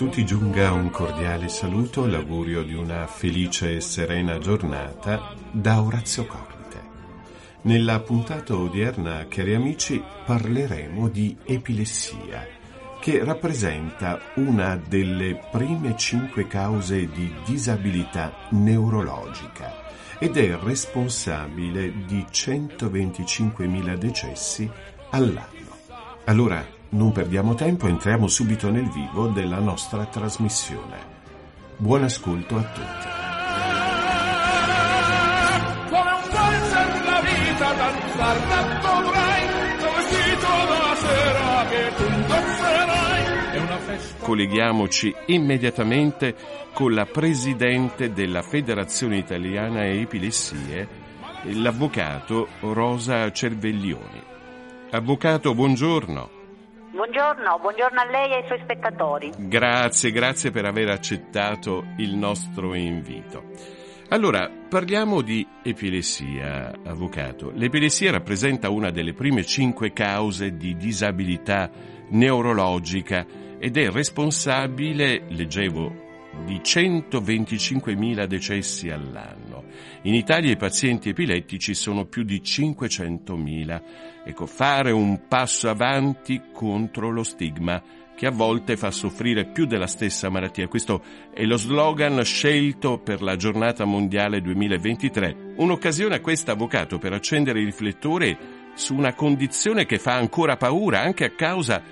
tutti giunga un cordiale saluto, l'augurio di una felice e serena giornata da Orazio Corrite. Nella puntata odierna, cari amici, parleremo di epilessia, che rappresenta una delle prime cinque cause di disabilità neurologica ed è responsabile di 125.000 decessi all'anno. Allora, non perdiamo tempo, entriamo subito nel vivo della nostra trasmissione. Buon ascolto a tutti. Come un valzer la vita danzar dovrai, vestito da sera che tu indosserai. È una festa. Colleghiamoci immediatamente con la presidente della Federazione Italiana Epilessie, l'avvocato Rosa Cerveglioni. Avvocato, buongiorno. Buongiorno, buongiorno a lei e ai suoi spettatori. Grazie, grazie per aver accettato il nostro invito. Allora, parliamo di epilessia, avvocato. L'epilessia rappresenta una delle prime cinque cause di disabilità neurologica ed è responsabile, leggevo di 125.000 decessi all'anno. In Italia i pazienti epilettici sono più di 500.000. Ecco, fare un passo avanti contro lo stigma che a volte fa soffrire più della stessa malattia. Questo è lo slogan scelto per la giornata mondiale 2023. Un'occasione questa, avvocato, per accendere i riflettori su una condizione che fa ancora paura anche a causa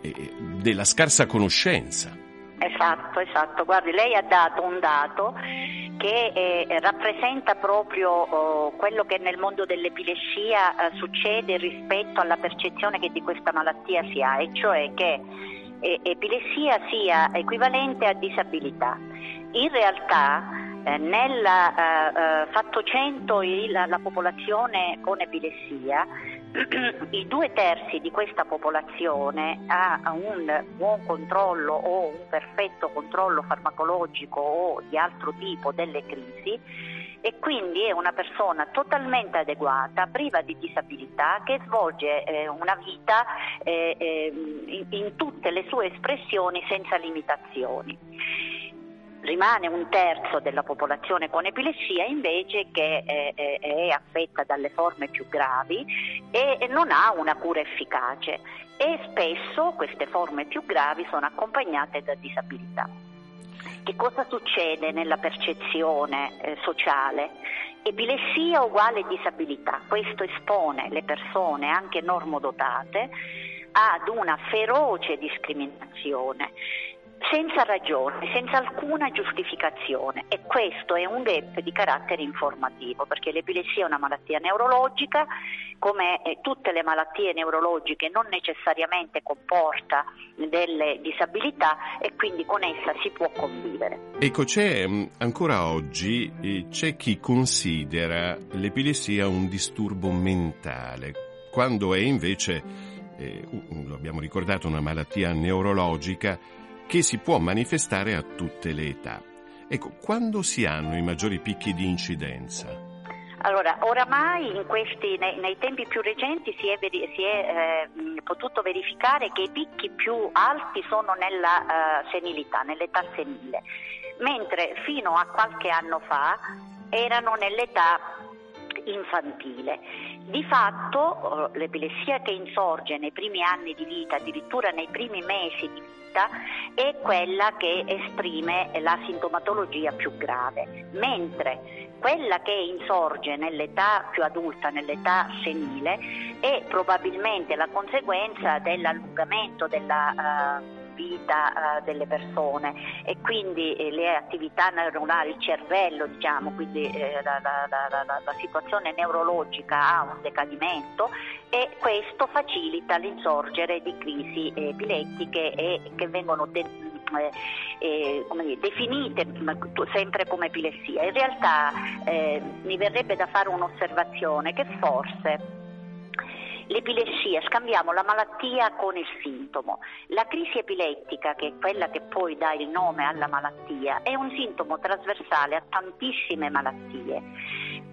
eh, della scarsa conoscenza. Esatto, esatto. Guardi, lei ha dato un dato che eh, rappresenta proprio oh, quello che nel mondo dell'epilessia eh, succede rispetto alla percezione che di questa malattia si ha, e cioè che eh, epilessia sia equivalente a disabilità. In realtà eh, nel eh, eh, fatto 100 il, la popolazione con epilessia i due terzi di questa popolazione ha un buon controllo o un perfetto controllo farmacologico o di altro tipo delle crisi e quindi è una persona totalmente adeguata, priva di disabilità, che svolge eh, una vita eh, eh, in, in tutte le sue espressioni senza limitazioni rimane un terzo della popolazione con epilessia invece che è, è, è affetta dalle forme più gravi e non ha una cura efficace e spesso queste forme più gravi sono accompagnate da disabilità. Che cosa succede nella percezione eh, sociale? Epilessia uguale disabilità, questo espone le persone anche normodotate ad una feroce discriminazione senza ragione, senza alcuna giustificazione e questo è un gap di carattere informativo perché l'epilessia è una malattia neurologica, come eh, tutte le malattie neurologiche non necessariamente comporta delle disabilità e quindi con essa si può convivere. Ecco, c'è mm, ancora oggi eh, c'è chi considera l'epilessia un disturbo mentale, quando è invece, eh, lo abbiamo ricordato, una malattia neurologica che si può manifestare a tutte le età. Ecco, quando si hanno i maggiori picchi di incidenza? Allora, oramai questi, nei, nei, tempi più recenti si è, si è eh, potuto verificare che i picchi più alti sono nella uh, senilità, nell'età senile, mentre fino a qualche anno fa erano nell'età infantile. Di fatto eh, l'epilessia che insorge nei primi anni di vita, addirittura nei primi mesi di vita, è quella che esprime la sintomatologia più grave, mentre quella che insorge nell'età più adulta, nell'età senile, è probabilmente la conseguenza dell'allungamento della, uh, vita uh, delle persone e quindi eh, le attività neuronali, il cervello, diciamo, quindi eh, la, la, la, la, situazione neurologica ha un decadimento e questo facilita l'insorgere di crisi epilettiche e che vengono de- eh, eh, dire, definite sempre come epilessia. In realtà eh, mi verrebbe da fare un'osservazione che forse l'epilessia, scambiamo la malattia con il sintomo. La crisi epilettica, che è quella che poi dà il nome alla malattia, è un sintomo trasversale a tantissime malattie,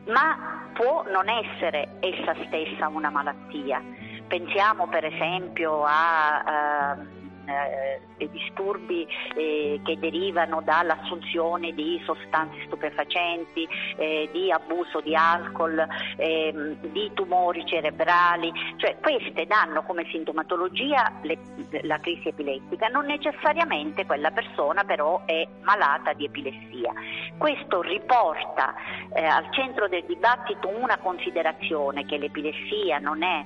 ma può non essere essa stessa una malattia. Pensiamo per esempio a... Uh, eh, disturbi eh, che derivano dall'assunzione di sostanze stupefacenti, eh, di abuso di alcol, ehm, di tumori cerebrali, cioè queste danno come sintomatologia le, la crisi epilettica, non necessariamente quella persona però è malata di epilessia. Questo riporta eh, al centro del dibattito una considerazione che l'epilessia non è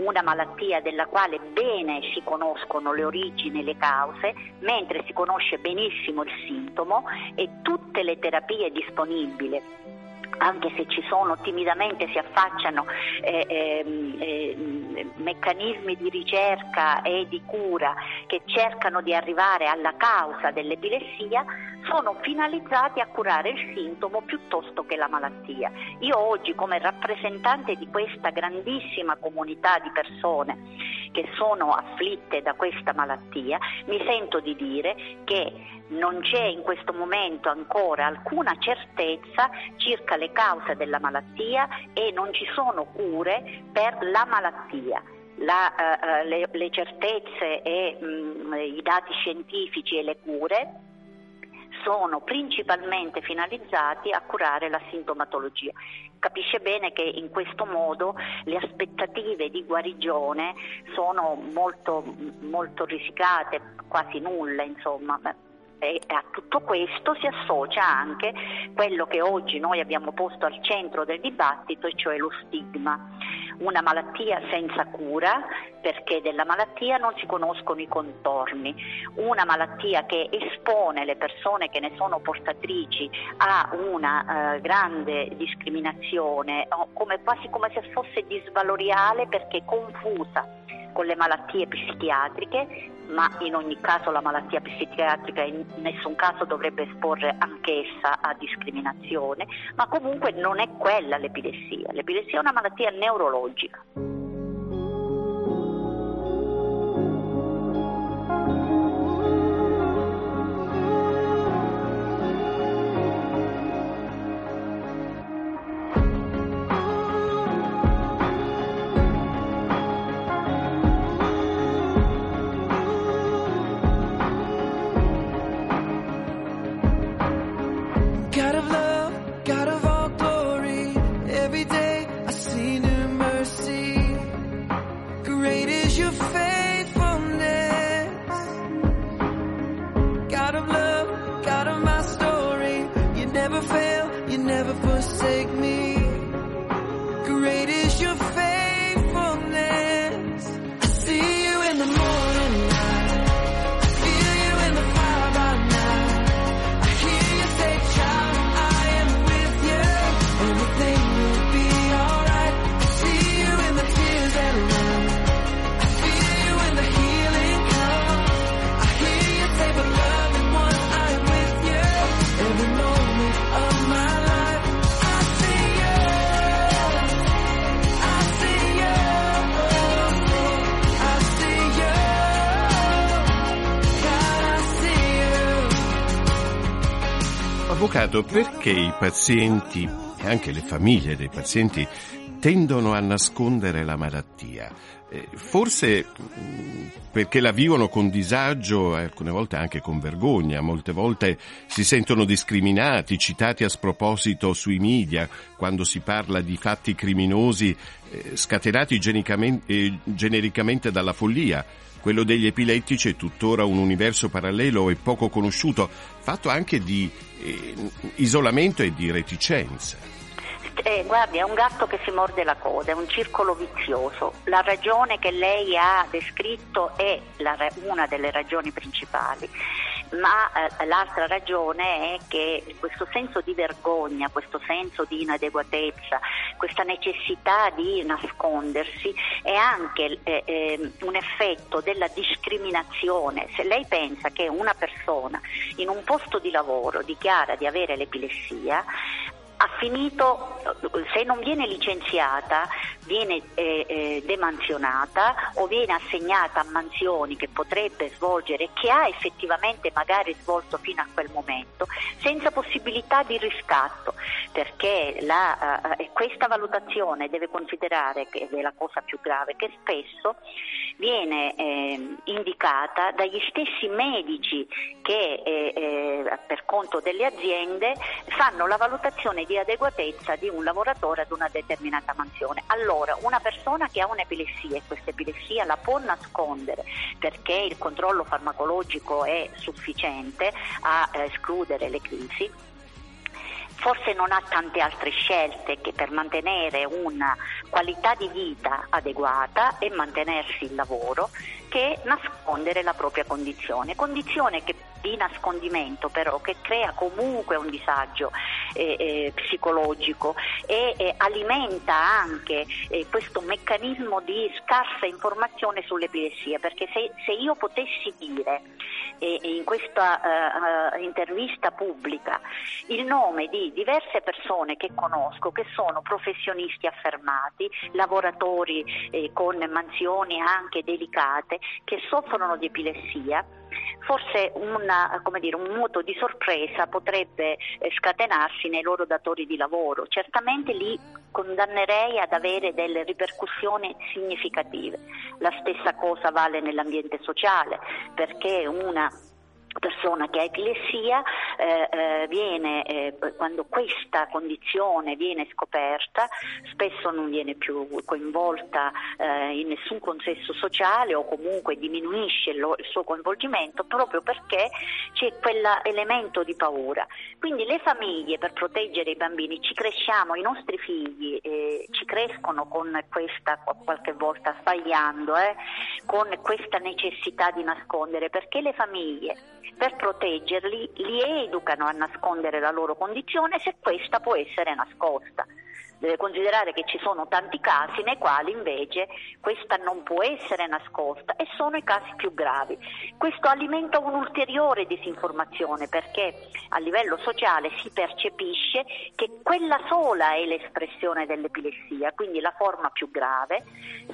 una malattia della quale bene si conoscono le origini e le cause, mentre si conosce benissimo il sintomo e tutte le terapie disponibili anche se ci sono timidamente si affacciano eh, eh, eh, meccanismi di ricerca e di cura che cercano di arrivare alla causa dell'epilessia, sono finalizzati a curare il sintomo piuttosto che la malattia. Io oggi come rappresentante di questa grandissima comunità di persone che sono afflitte da questa malattia, mi sento di dire che non c'è in questo momento ancora alcuna certezza circa le cause della malattia e non ci sono cure per la malattia. La, uh, le, le, certezze e mh, mm, i dati scientifici e le cure sono principalmente finalizzati a curare la sintomatologia. Capisce bene che in questo modo le aspettative di guarigione sono molto, molto risicate, quasi nulle, insomma. E a tutto questo si associa anche quello che oggi noi abbiamo posto al centro del dibattito, cioè lo stigma. Una malattia senza cura perché della malattia non si conoscono i contorni, una malattia che espone le persone che ne sono portatrici a una eh, grande discriminazione, come, quasi come se fosse disvaloriale perché confusa con le malattie psichiatriche, ma in ogni caso la malattia psichiatrica in nessun caso dovrebbe esporre anch'essa a discriminazione, ma comunque non è quella l'epilessia, l'epilessia è una malattia neurologica. Avvocato, perché i pazienti e anche le famiglie dei pazienti tendono a nascondere la malattia? Eh, forse mm, perché la vivono con disagio, alcune volte anche con vergogna, molte volte si sentono discriminati, citati a sproposito sui media quando si parla di fatti criminosi eh, scatenati eh, genericamente dalla follia. Quello degli epilettici è tuttora un universo parallelo e poco conosciuto, fatto anche di eh, isolamento e di reticenza. Eh, guardi, è un gatto che si morde la coda, è un circolo vizioso. La ragione che lei ha descritto è la, una delle ragioni principali, ma eh, l'altra ragione è che questo senso di vergogna, questo senso di inadeguatezza, questa necessità di nascondersi è anche eh, eh, un effetto della discriminazione. Se lei pensa che una persona in un posto di lavoro dichiara di avere l'epilessia, ha finito, se non viene licenziata, viene eh, eh, demansionata o viene assegnata a mansioni che potrebbe svolgere che ha effettivamente magari svolto fino a quel momento, senza possibilità di riscatto, perché la, eh, questa valutazione deve considerare, che è la cosa più grave, che spesso viene eh, indicata dagli stessi medici che eh, eh, per conto delle aziende fanno la valutazione di adeguatezza di un lavoratore ad una determinata mansione. Allora, una persona che ha un'epilessia e questa epilessia la può nascondere perché il controllo farmacologico è sufficiente a eh, escludere le crisi, forse non ha tante altre scelte che per mantenere una qualità di vita adeguata e mantenersi il lavoro che nascondere la propria condizione, condizione che, di nascondimento però che crea comunque un disagio eh, eh, psicologico e eh, alimenta anche eh, questo meccanismo di scarsa informazione sull'epilessia, perché se, se io potessi dire in questa uh, intervista pubblica il nome di diverse persone che conosco, che sono professionisti affermati, lavoratori eh, con mansioni anche delicate, che soffrono di epilessia, forse una, dire, un moto di sorpresa potrebbe eh, scatenarsi nei loro datori di lavoro. Certamente li condannerei ad avere delle ripercussioni significative. La stessa cosa vale nell'ambiente sociale, perché una persona che ha epilessia eh, eh, viene, eh, quando questa condizione viene scoperta spesso non viene più coinvolta eh, in nessun consesso sociale o comunque diminuisce lo, il suo coinvolgimento proprio perché c'è quell'elemento di paura. Quindi le famiglie per proteggere i bambini ci cresciamo, i nostri figli eh, ci crescono con questa, qualche volta sbagliando, eh, con questa necessità di nascondere perché le famiglie per proteggerli li educano a nascondere la loro condizione se questa può essere nascosta deve considerare che ci sono tanti casi nei quali invece questa non può essere nascosta e sono i casi più gravi. Questo alimenta un'ulteriore disinformazione perché a livello sociale si percepisce che quella sola è l'espressione dell'epilessia, quindi la forma più grave,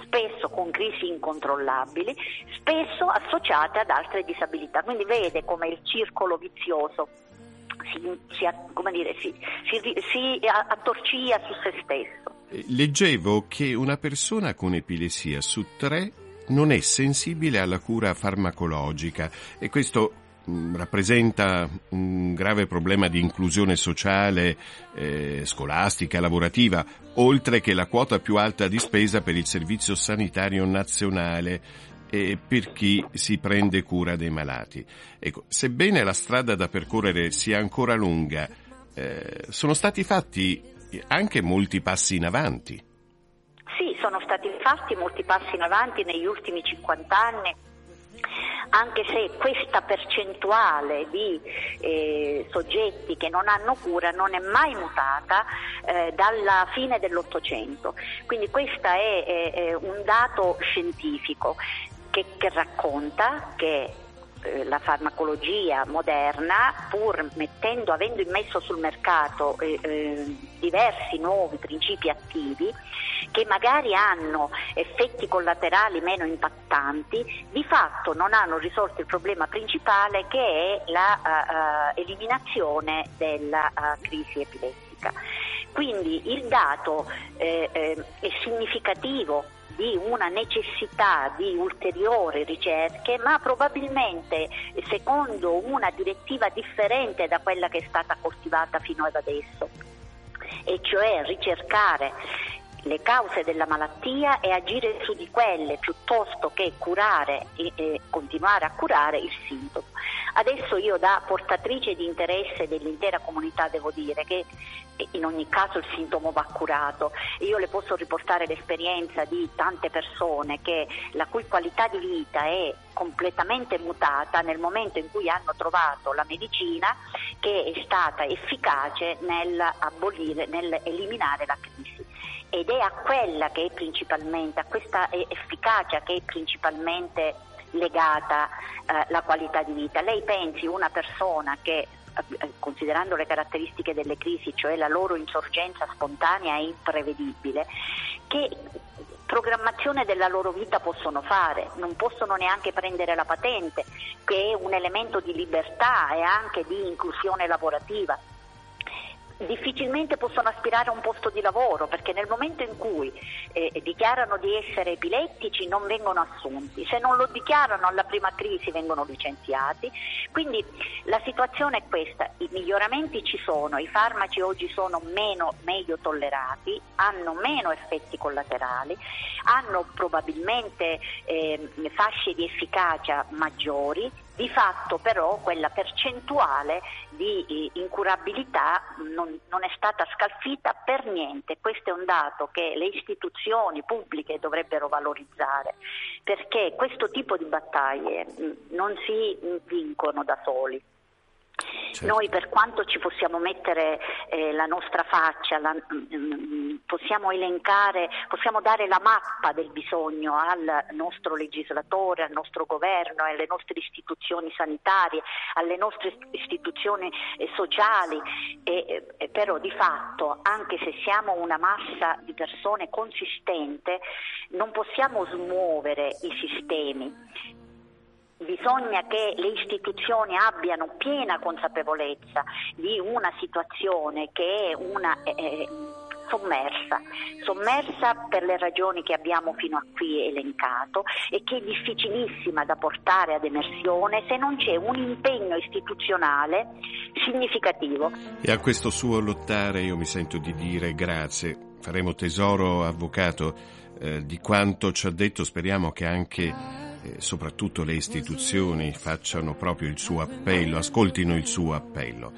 spesso con crisi incontrollabili, spesso associate ad altre disabilità. Quindi vede come il circolo vizioso si, si, dire, si, si attorcia su se stesso. Eh, leggevo che una persona con epilessia su tre non è sensibile alla cura farmacologica e questo mm, rappresenta un grave problema di inclusione sociale, eh, scolastica, lavorativa, oltre che la quota più alta di spesa per il Servizio Sanitario Nazionale e per chi si prende cura dei malati. Ecco, sebbene la strada da percorrere sia ancora lunga, eh, sono stati fatti anche molti passi in avanti. Sì, sono stati fatti molti passi in avanti negli ultimi 50 anni anche se questa percentuale di eh, soggetti che non hanno cura non è mai mutata eh, dalla fine dell'Ottocento. Quindi questo è, è, è un dato scientifico che, che racconta che eh, la farmacologia moderna, pur mettendo, avendo immesso sul mercato eh, eh, diversi nuovi principi attivi, che magari hanno effetti collaterali meno impattanti, di fatto non hanno risolto il problema principale che è l'eliminazione uh, uh, della uh, crisi epilettica. Quindi il dato eh, eh, è significativo di una necessità di ulteriori ricerche, ma probabilmente secondo una direttiva differente da quella che è stata coltivata fino ad adesso, e cioè ricercare le cause della malattia e agire su di quelle piuttosto che curare e, e continuare a curare il sintomo. Adesso io da portatrice di interesse dell'intera comunità devo dire che in ogni caso il sintomo va curato. Io le posso riportare l'esperienza di tante persone che, la cui qualità di vita è completamente mutata nel momento in cui hanno trovato la medicina che è stata efficace nel abolire, nel eliminare la crisi. Ed è a quella che è principalmente, a questa efficacia che è principalmente legata eh, la qualità di vita. Lei pensi una persona che eh, considerando le caratteristiche delle crisi, cioè la loro insorgenza spontanea e imprevedibile, che programmazione della loro vita possono fare, non possono neanche prendere la patente, che è un elemento di libertà e anche di inclusione lavorativa difficilmente possono aspirare a un posto di lavoro perché nel momento in cui eh, dichiarano di essere epilettici non vengono assunti, se non lo dichiarano alla prima crisi vengono licenziati, quindi la situazione è questa, i miglioramenti ci sono, i farmaci oggi sono meno, meglio tollerati, hanno meno effetti collaterali, hanno probabilmente eh, fasce di efficacia maggiori, di fatto però quella percentuale di eh, incurabilità non, non, è stata scalfita per niente. Questo è un dato che le istituzioni pubbliche dovrebbero valorizzare, perché questo tipo di battaglie mm, non si vincono da soli. Certo. Noi per quanto ci possiamo mettere eh, la nostra faccia, la, mh, mm, mm, possiamo elencare, possiamo dare la mappa del bisogno al nostro legislatore, al nostro governo, alle nostre istituzioni sanitarie, alle nostre istituzioni eh, sociali, eh, però di fatto anche se siamo una massa di persone consistente non possiamo smuovere i sistemi Bisogna che le istituzioni abbiano piena consapevolezza di una situazione che è una eh, eh, sommersa, sommersa per le ragioni che abbiamo fino a qui elencato e che è difficilissima da portare ad emersione se non c'è un impegno istituzionale significativo. E a questo suo lottare io mi sento di dire grazie. Faremo tesoro, avvocato, eh, di quanto ci ha detto, speriamo che anche soprattutto le istituzioni facciano proprio il suo appello, ascoltino il suo appello.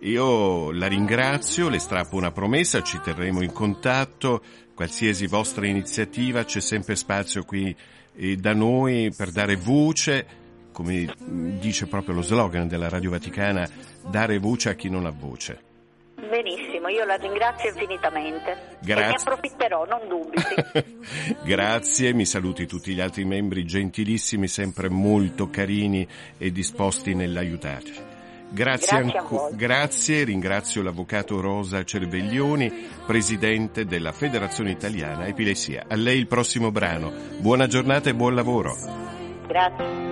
Io la ringrazio, le strappo una promessa, ci terremo in contatto, qualsiasi vostra iniziativa c'è sempre spazio qui eh, da noi per dare voce, come dice proprio lo slogan della Radio Vaticana, dare voce a chi non ha voce. Benissimo, io la ringrazio infinitamente. Grazie. E ne approfitterò, non dubiti. Grazie, mi saluti tutti gli altri membri gentilissimi, sempre molto carini e disposti nell'aiutarci. Grazie, grazie, anco- grazie, ringrazio l'avvocato Rosa Cerveglioni, presidente della Federazione Italiana Epilessia. A lei il prossimo brano. Buona giornata e buon lavoro. Grazie.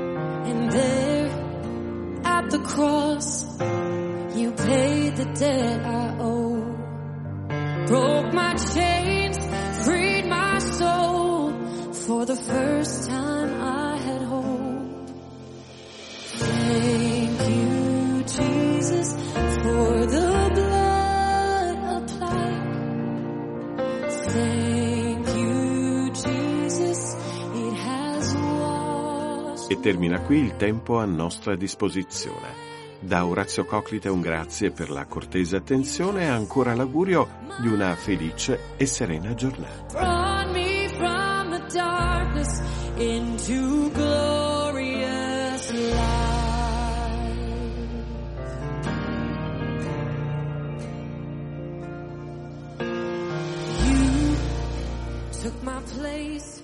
Broke my chains, freed my soul. For the first time I had hope. Thank you, Jesus, for the blood applied. Thank you, Jesus, it has washed. E termina qui il tempo a nostra disposizione. Da Orazio Coclite un grazie per la cortese attenzione e ancora l'augurio di una felice e serena giornata. took my place